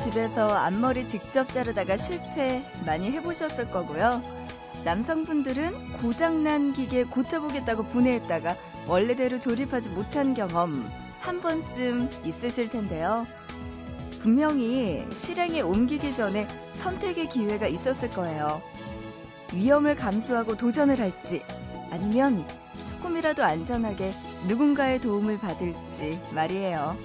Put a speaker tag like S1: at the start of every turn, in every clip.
S1: 집에서 앞머리 직접 자르다가 실패 많이 해보셨을 거고요. 남성분들은 고장난 기계 고쳐보겠다고 분해했다가 원래대로 조립하지 못한 경험 한 번쯤 있으실 텐데요. 분명히 실행에 옮기기 전에 선택의 기회가 있었을 거예요. 위험을 감수하고 도전을 할지 아니면 조금이라도 안전하게 누군가의 도움을 받을지 말이에요.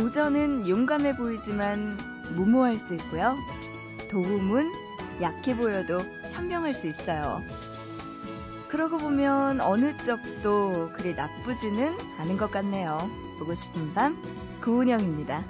S1: 도전은 용감해 보이지만 무모할 수 있고요. 도움은 약해 보여도 현명할 수 있어요. 그러고 보면 어느 쪽도 그리 나쁘지는 않은 것 같네요. 보고 싶은 밤, 구은영입니다.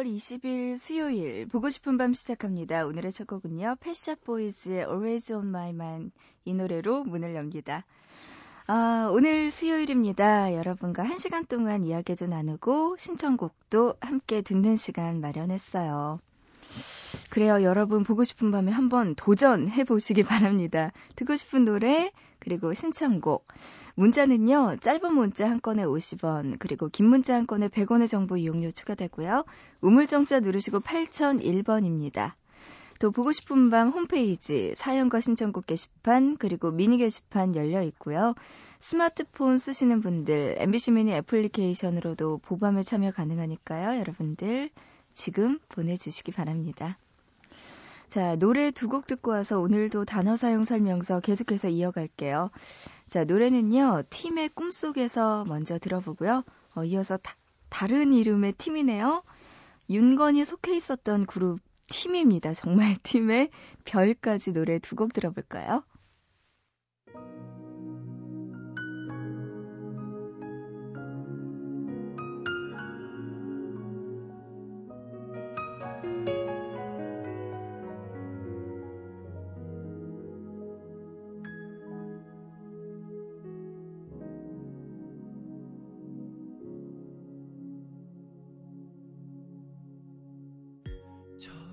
S1: 2월 20일 수요일 보고 싶은 밤 시작합니다. 오늘의 첫 곡은요. 패샷 보이즈의 Always on My Mind 이 노래로 문을 엽니다. 아, 오늘 수요일입니다. 여러분과 한 시간 동안 이야기도 나누고 신청곡도 함께 듣는 시간 마련했어요. 그래요. 여러분 보고 싶은 밤에 한번 도전해 보시기 바랍니다. 듣고 싶은 노래 그리고 신청곡 문자는요, 짧은 문자 한 건에 50원, 그리고 긴 문자 한 건에 100원의 정보 이용료 추가되고요. 우물정자 누르시고 8001번입니다. 또 보고 싶은 밤 홈페이지 사연과 신청곡 게시판 그리고 미니 게시판 열려 있고요. 스마트폰 쓰시는 분들 MBC 미니 애플리케이션으로도 보밤에 참여 가능하니까요. 여러분들 지금 보내주시기 바랍니다. 자, 노래 두 곡 듣고 와서 오늘도 단어 사용 설명서 계속해서 이어갈게요. 자, 노래는요, 팀의 꿈속에서 먼저 들어보고요. 어, 이어서 다, 다른 이름의 팀이네요. 윤건이 속해 있었던 그룹 팀입니다. 정말 팀의 별까지 노래 두 곡 들어볼까요?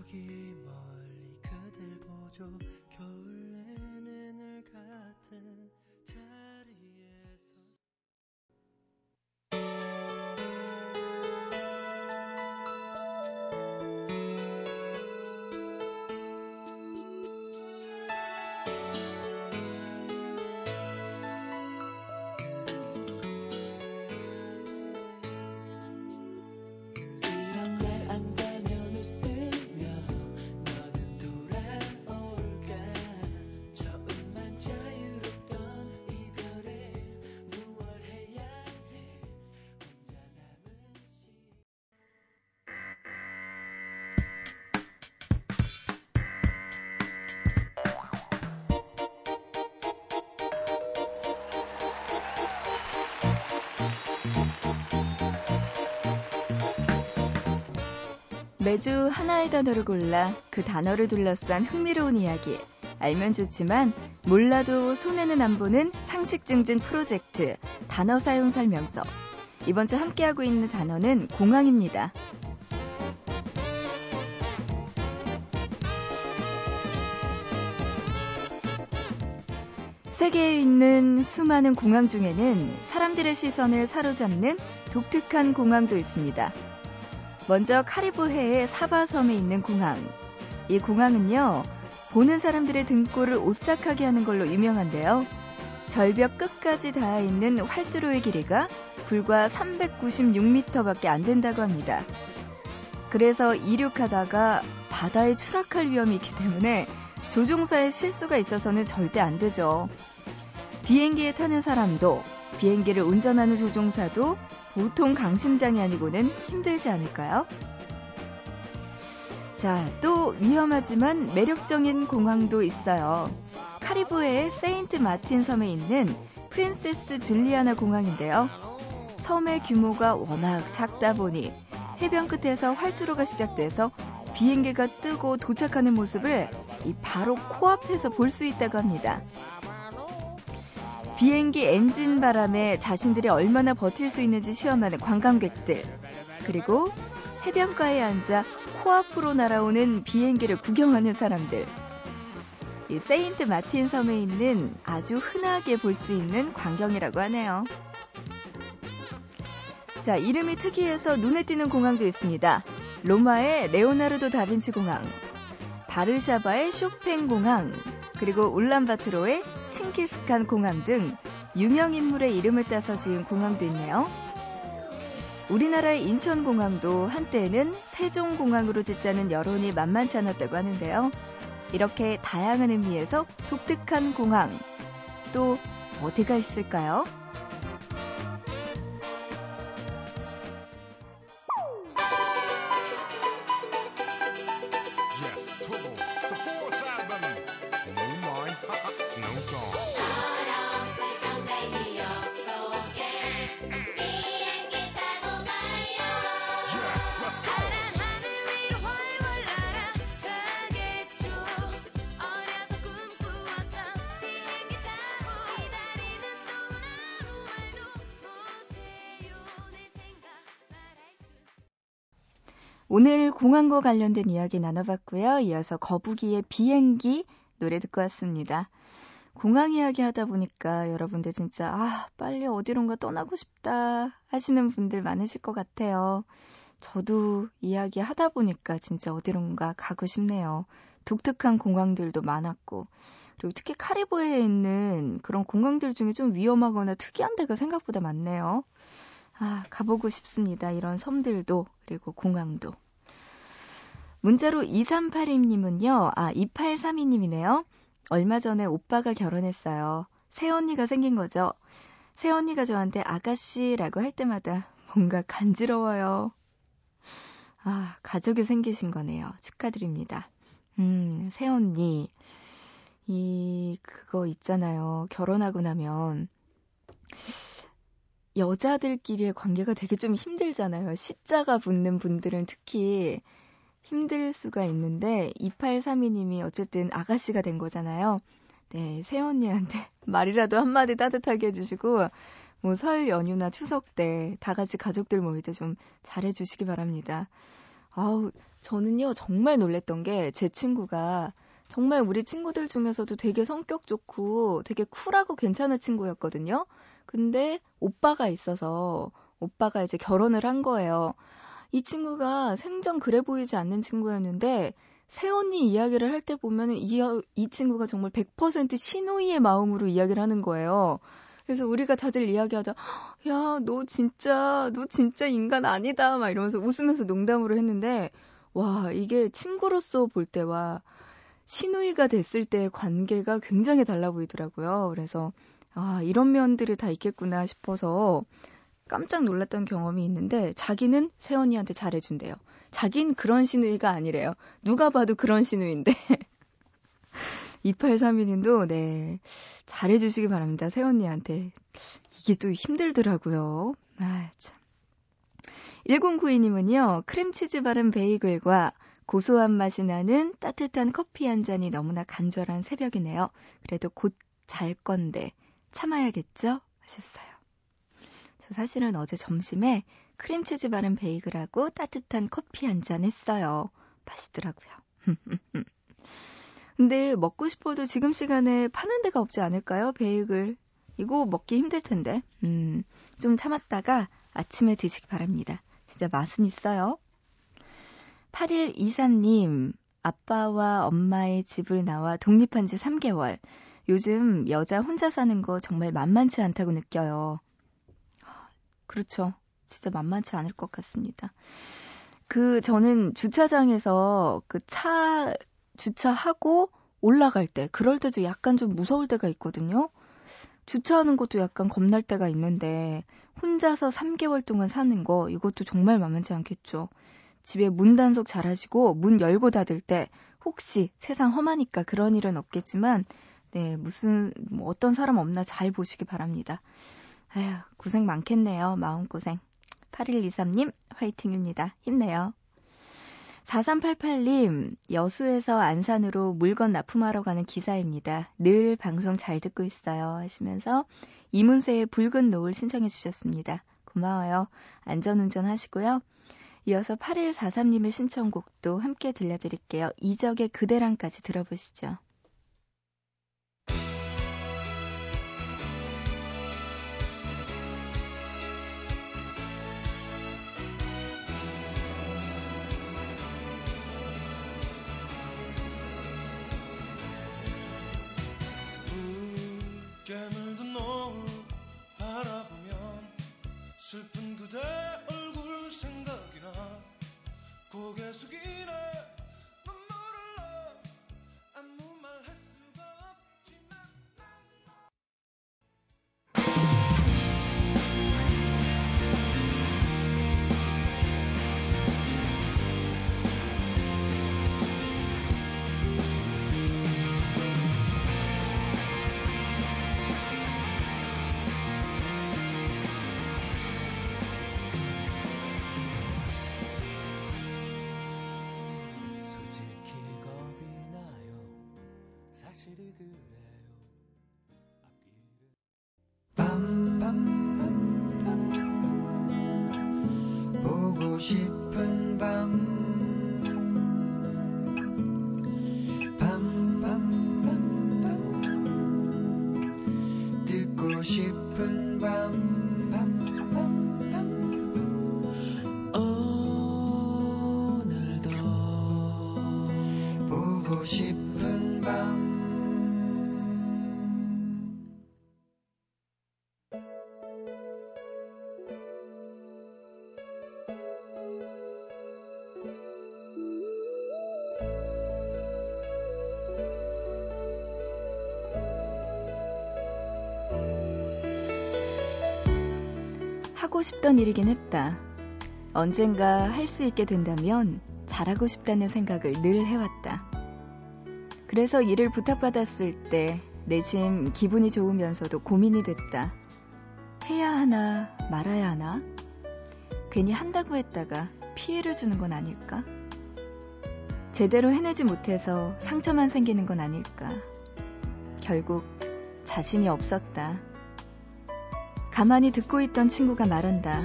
S1: 저기 멀리 그댈 보죠. 겨울 매주 하나의 단어를 골라 그 단어를 둘러싼 흥미로운 이야기. 알면 좋지만 몰라도 손해는 안 보는 상식 증진 프로젝트 단어 사용 설명서. 이번 주 함께하고 있는 단어는 공항입니다. 세계에 있는 수많은 공항 중에는 사람들의 시선을 사로잡는 독특한 공항도 있습니다. 먼저 카리브해의 사바섬에 있는 공항. 이 공항은요, 보는 사람들의 등골을 오싹하게 하는 걸로 유명한데요. 절벽 끝까지 닿아 있는 활주로의 길이가 불과 396m밖에 안 된다고 합니다. 그래서 이륙하다가 바다에 추락할 위험이 있기 때문에 조종사의 실수가 있어서는 절대 안 되죠. 비행기에 타는 사람도 비행기를 운전하는 조종사도 보통 강심장이 아니고는 힘들지 않을까요? 자, 또 위험하지만 매력적인 공항도 있어요. 카리브해의 세인트 마틴 섬에 있는 프린세스 줄리아나 공항인데요. 섬의 규모가 워낙 작다 보니 해변 끝에서 활주로가 시작돼서 비행기가 뜨고 도착하는 모습을 이 바로 코앞에서 볼 수 있다고 합니다. 비행기 엔진 바람에 자신들이 얼마나 버틸 수 있는지 시험하는 관광객들, 그리고 해변가에 앉아 코앞으로 날아오는 비행기를 구경하는 사람들. 이 세인트 마틴 섬에 있는 아주 흔하게 볼 수 있는 광경이라고 하네요. 자, 이름이 특이해서 눈에 띄는 공항도 있습니다. 로마의 레오나르도 다빈치 공항, 바르샤바의 쇼팽 공항, 그리고 울란바트로의 칭기스칸 공항 등 유명 인물의 이름을 따서 지은 공항도 있네요. 우리나라의 인천공항도 한때는 세종공항으로 짓자는 여론이 만만치 않았다고 하는데요. 이렇게 다양한 의미에서 독특한 공항, 또 어디가 있을까요? 오늘 공항과 관련된 이야기 나눠봤고요. 이어서 거북이의 비행기 노래 듣고 왔습니다. 공항 이야기 하다 보니까 여러분들 진짜 아 빨리 어디론가 떠나고 싶다 하시는 분들 많으실 것 같아요. 저도 이야기 하다 보니까 진짜 어디론가 가고 싶네요. 독특한 공항들도 많았고 그리고 특히 카리브해에 있는 그런 공항들 중에 좀 위험하거나 특이한 데가 생각보다 많네요. 아, 가보고 싶습니다. 이런 섬들도, 그리고 공항도. 문자로 2382님은요, 아, 2832님이네요. 얼마 전에 오빠가 결혼했어요. 새언니가 생긴 거죠. 새언니가 저한테 아가씨라고 할 때마다 뭔가 간지러워요. 아, 가족이 생기신 거네요. 축하드립니다. 음, 새언니. 이, 그거 있잖아요. 결혼하고 나면, 여자들끼리의 관계가 되게 좀 힘들잖아요. 시자가 붙는 분들은 특히 힘들 수가 있는데 2832님이 어쨌든 아가씨가 된 거잖아요. 네, 새언니한테 말이라도 한마디 따뜻하게 해주시고 뭐 설 연휴나 추석 때 다 같이 가족들 모일 때 좀 잘해주시기 바랍니다. 아우 저는요 정말 놀랬던 게 제 친구가 정말 우리 친구들 중에서도 되게 성격 좋고 되게 쿨하고 괜찮은 친구였거든요. 근데 오빠가 있어서 오빠가 이제 결혼을 한 거예요. 이 친구가 생전 그래 보이지 않는 친구였는데 새언니 이야기를 할 때 보면 이, 이 친구가 정말 100% 신우이의 마음으로 이야기를 하는 거예요. 그래서 우리가 다들 이야기하자, 야, 너 진짜, 너 진짜 인간 아니다. 막 이러면서 웃으면서 농담으로 했는데, 와, 이게 친구로서 볼 때와 신우이가 됐을 때의 관계가 굉장히 달라 보이더라고요. 그래서 아, 이런 면들이 다 있겠구나 싶어서 깜짝 놀랐던 경험이 있는데 자기는 세언니한테 잘해준대요. 자긴 그런 신우이가 아니래요. 누가 봐도 그런 신우인데. 2832님도 네 잘해주시기 바랍니다. 세언니한테. 이게 또 힘들더라고요. 아 참. 1092님은요. 크림치즈 바른 베이글과 고소한 맛이 나는 따뜻한 커피 한 잔이 너무나 간절한 새벽이네요. 그래도 곧 잘 건데 참아야겠죠? 하셨어요. 저 사실은 어제 점심에 크림치즈 바른 베이글하고 따뜻한 커피 한 잔 했어요. 맛있더라고요. 근데 먹고 싶어도 지금 시간에 파는 데가 없지 않을까요? 베이글. 이거 먹기 힘들 텐데. 음, 좀 참았다가 아침에 드시기 바랍니다. 진짜 맛은 있어요. 8123님, 아빠와 엄마의 집을 나와 독립한 지 3개월. 요즘 여자 혼자 사는 거 정말 만만치 않다고 느껴요. 그렇죠. 진짜 만만치 않을 것 같습니다. 그, 저는 주차장에서 그 차 주차하고 올라갈 때, 그럴 때도 약간 좀 무서울 때가 있거든요. 주차하는 것도 약간 겁날 때가 있는데, 혼자서 3개월 동안 사는 거, 이것도 정말 만만치 않겠죠. 집에 문 단속 잘 하시고 문 열고 닫을 때 혹시 세상 험하니까 그런 일은 없겠지만 네, 무슨 뭐 어떤 사람 없나 잘 보시기 바랍니다. 아휴, 고생 많겠네요. 마음고생. 8123님 화이팅입니다. 힘내요. 4388님, 여수에서 안산으로 물건 납품하러 가는 기사입니다. 늘 방송 잘 듣고 있어요. 하시면서 이문세의 붉은 노을 신청해 주셨습니다. 고마워요. 안전운전 하시고요. 이어서 8143님의 신청곡도 함께 들려드릴게요. 이적의 그대랑까지 들어보시죠. 싶 하고 싶던 일이긴 했다. 언젠가 할 수 있게 된다면 잘하고 싶다는 생각을 늘 해왔다. 그래서 일을 부탁받았을 때 내심 기분이 좋으면서도 고민이 됐다. 해야 하나 말아야 하나? 괜히 한다고 했다가 피해를 주는 건 아닐까? 제대로 해내지 못해서 상처만 생기는 건 아닐까? 결국 자신이 없었다. 가만히 듣고 있던 친구가 말한다.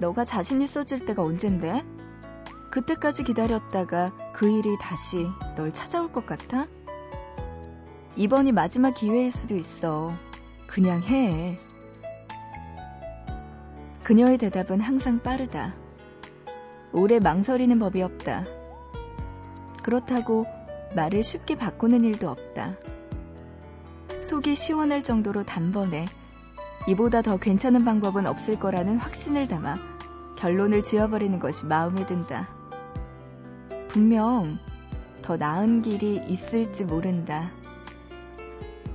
S1: 너가 자신 있어질 때가 언젠데? 그때까지 기다렸다가 그 일이 다시 널 찾아올 것 같아? 이번이 마지막 기회일 수도 있어. 그냥 해. 그녀의 대답은 항상 빠르다. 오래 망설이는 법이 없다. 그렇다고 말을 쉽게 바꾸는 일도 없다. 속이 시원할 정도로 단번에 이보다 더 괜찮은 방법은 없을 거라는 확신을 담아 결론을 지어버리는 것이 마음에 든다. 분명 더 나은 길이 있을지 모른다.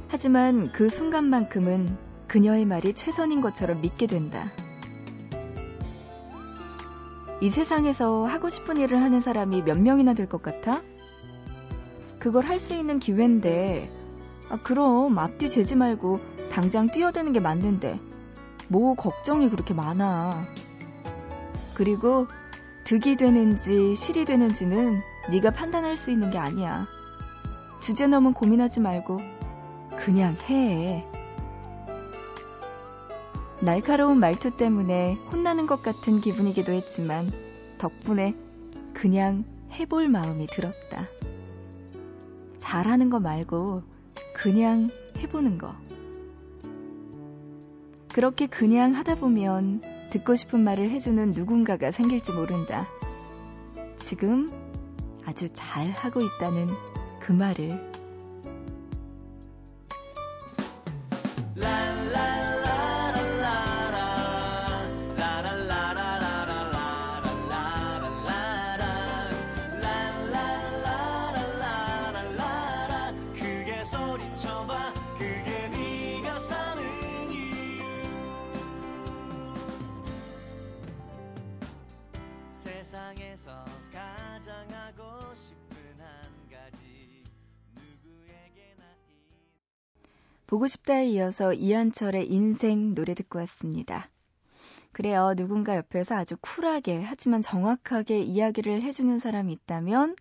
S1: 하지만 그 순간만큼은 그녀의 말이 최선인 것처럼 믿게 된다. 이 세상에서 하고 싶은 일을 하는 사람이 몇 명이나 될 것 같아? 그걸 할 수 있는 기회인데 아, 그럼 앞뒤 재지 말고 당장 뛰어드는 게 맞는데 뭐 걱정이 그렇게 많아. 그리고 득이 되는지 실이 되는지는 네가 판단할 수 있는 게 아니야. 주제 넘은 고민하지 말고 그냥 해. 날카로운 말투 때문에 혼나는 것 같은 기분이기도 했지만 덕분에 그냥 해볼 마음이 들었다. 잘하는 거 말고 그냥 해보는 거. 그렇게 그냥 하다 보면 듣고 싶은 말을 해주는 누군가가 생길지 모른다. 지금 아주 잘 하고 있다는 그 말을 보고 싶다에 이어서 이한철의 인생 노래 듣고 왔습니다. 그래요. 누군가 옆에서 아주 쿨하게 하지만 정확하게 이야기를 해주는 사람이 있다면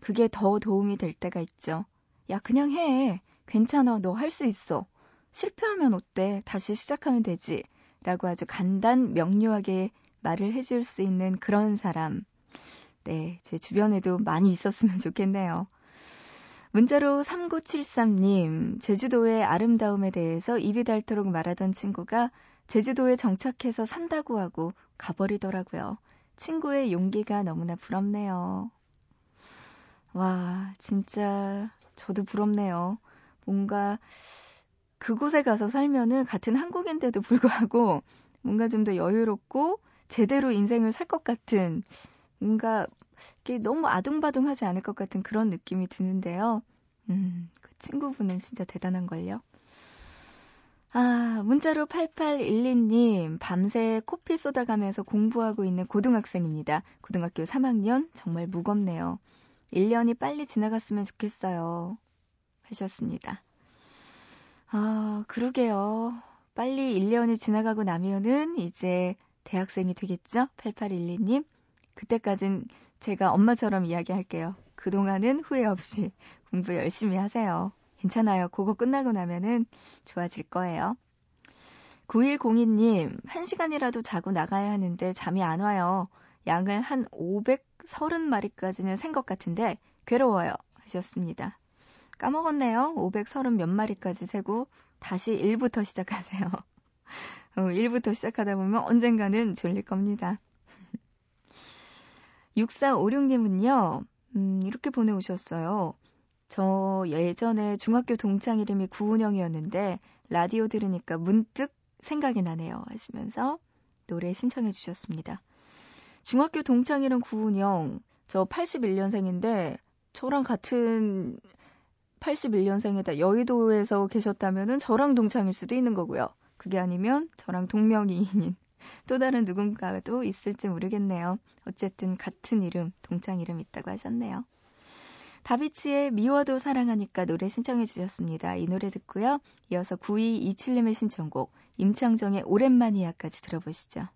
S1: 그게 더 도움이 될 때가 있죠. 야, 그냥 해. 괜찮아. 너 할 수 있어. 실패하면 어때? 다시 시작하면 되지. 라고 아주 간단 명료하게 말을 해줄 수 있는 그런 사람. 네, 제 주변에도 많이 있었으면 좋겠네요. 문자로 3973님, 제주도의 아름다움에 대해서 입이 닳도록 말하던 친구가 제주도에 정착해서 산다고 하고 가버리더라고요. 친구의 용기가 너무나 부럽네요. 와, 진짜 저도 부럽네요. 뭔가 그곳에 가서 살면은 같은 한국인데도 불구하고 뭔가 좀 더 여유롭고 제대로 인생을 살 것 같은 뭔가 이게 너무 아둥바둥하지 않을 것 같은 그런 느낌이 드는데요. 음, 그 친구분은 진짜 대단한걸요. 아, 문자로 8812님, 밤새 코피 쏟아가면서 공부하고 있는 고등학생입니다. 고등학교 3학년, 정말 무겁네요. 1년이 빨리 지나갔으면 좋겠어요. 하셨습니다. 아, 그러게요. 빨리 1년이 지나가고 나면은 이제 대학생이 되겠죠? 8812님. 그때까진 제가 엄마처럼 이야기할게요. 그동안은 후회 없이 공부 열심히 하세요. 괜찮아요. 그거 끝나고 나면은 좋아질 거예요. 9102님, 1시간이라도 자고 나가야 하는데 잠이 안 와요. 양을 한 530마리까지는 센것 같은데 괴로워요. 하셨습니다. 까먹었네요. 530 몇 마리까지 세고 다시 1부터 시작하세요. 1부터 어, 시작하다 보면 언젠가는 졸릴 겁니다. 6456님은요, 음, 이렇게 보내오셨어요. 저 예전에 중학교 동창 이름이 구은영이었는데, 라디오 들으니까 문득 생각이 나네요. 하시면서 노래 신청해 주셨습니다. 중학교 동창 이름 구은영, 저 81년생인데, 저랑 같은 81년생에다 여의도에서 계셨다면은 저랑 동창일 수도 있는 거고요. 그게 아니면 저랑 동명이인인 또 다른 누군가도 있을지 모르겠네요. 어쨌든 같은 이름, 동창 이름 있다고 하셨네요. 다비치의 미워도 사랑하니까 노래 신청해 주셨습니다. 이 노래 듣고요. 이어서 9227님의 신청곡 임창정의 오랜만이야까지 들어보시죠.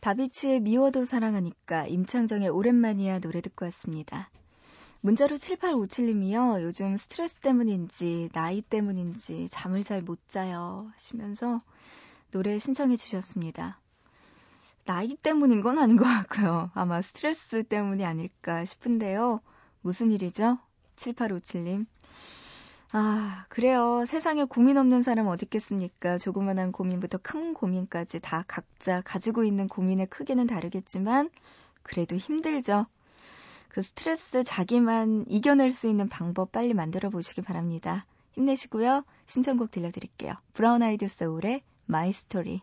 S1: 다비치의 미워도 사랑하니까 임창정의 오랜만이야 노래 듣고 왔습니다. 문자로 7857님이요. 요즘 스트레스 때문인지 나이 때문인지 잠을 잘 못 자요 하시면서 노래 신청해 주셨습니다. 나이 때문인 건 아닌 것 같고요. 아마 스트레스 때문이 아닐까 싶은데요. 무슨 일이죠? 7857님. 아, 그래요. 세상에 고민 없는 사람 어디 있겠습니까? 조그만한 고민부터 큰 고민까지 다 각자 가지고 있는 고민의 크기는 다르겠지만, 그래도 힘들죠. 그 스트레스 자기만 이겨낼 수 있는 방법 빨리 만들어 보시기 바랍니다. 힘내시고요. 신청곡 들려드릴게요. 브라운 아이드 소울의 My Story.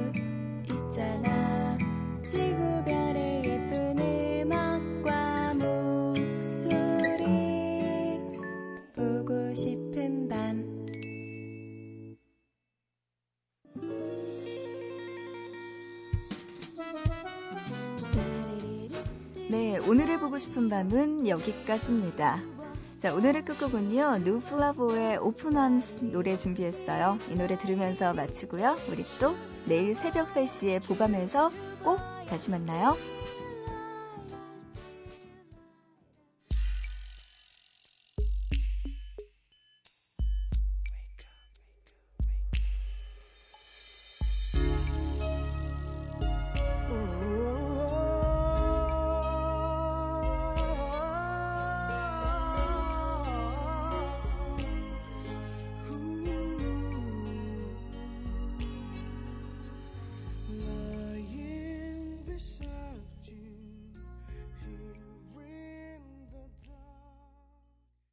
S1: 보고 싶은 밤은 여기까지입니다. 자, 오늘의 끝곡은요, 누플라보의 오픈함스 노래 준비했어요. 이 노래 들으면서 마치고요. 우리 또 내일 새벽 3시에 보밤에서 꼭 다시 만나요.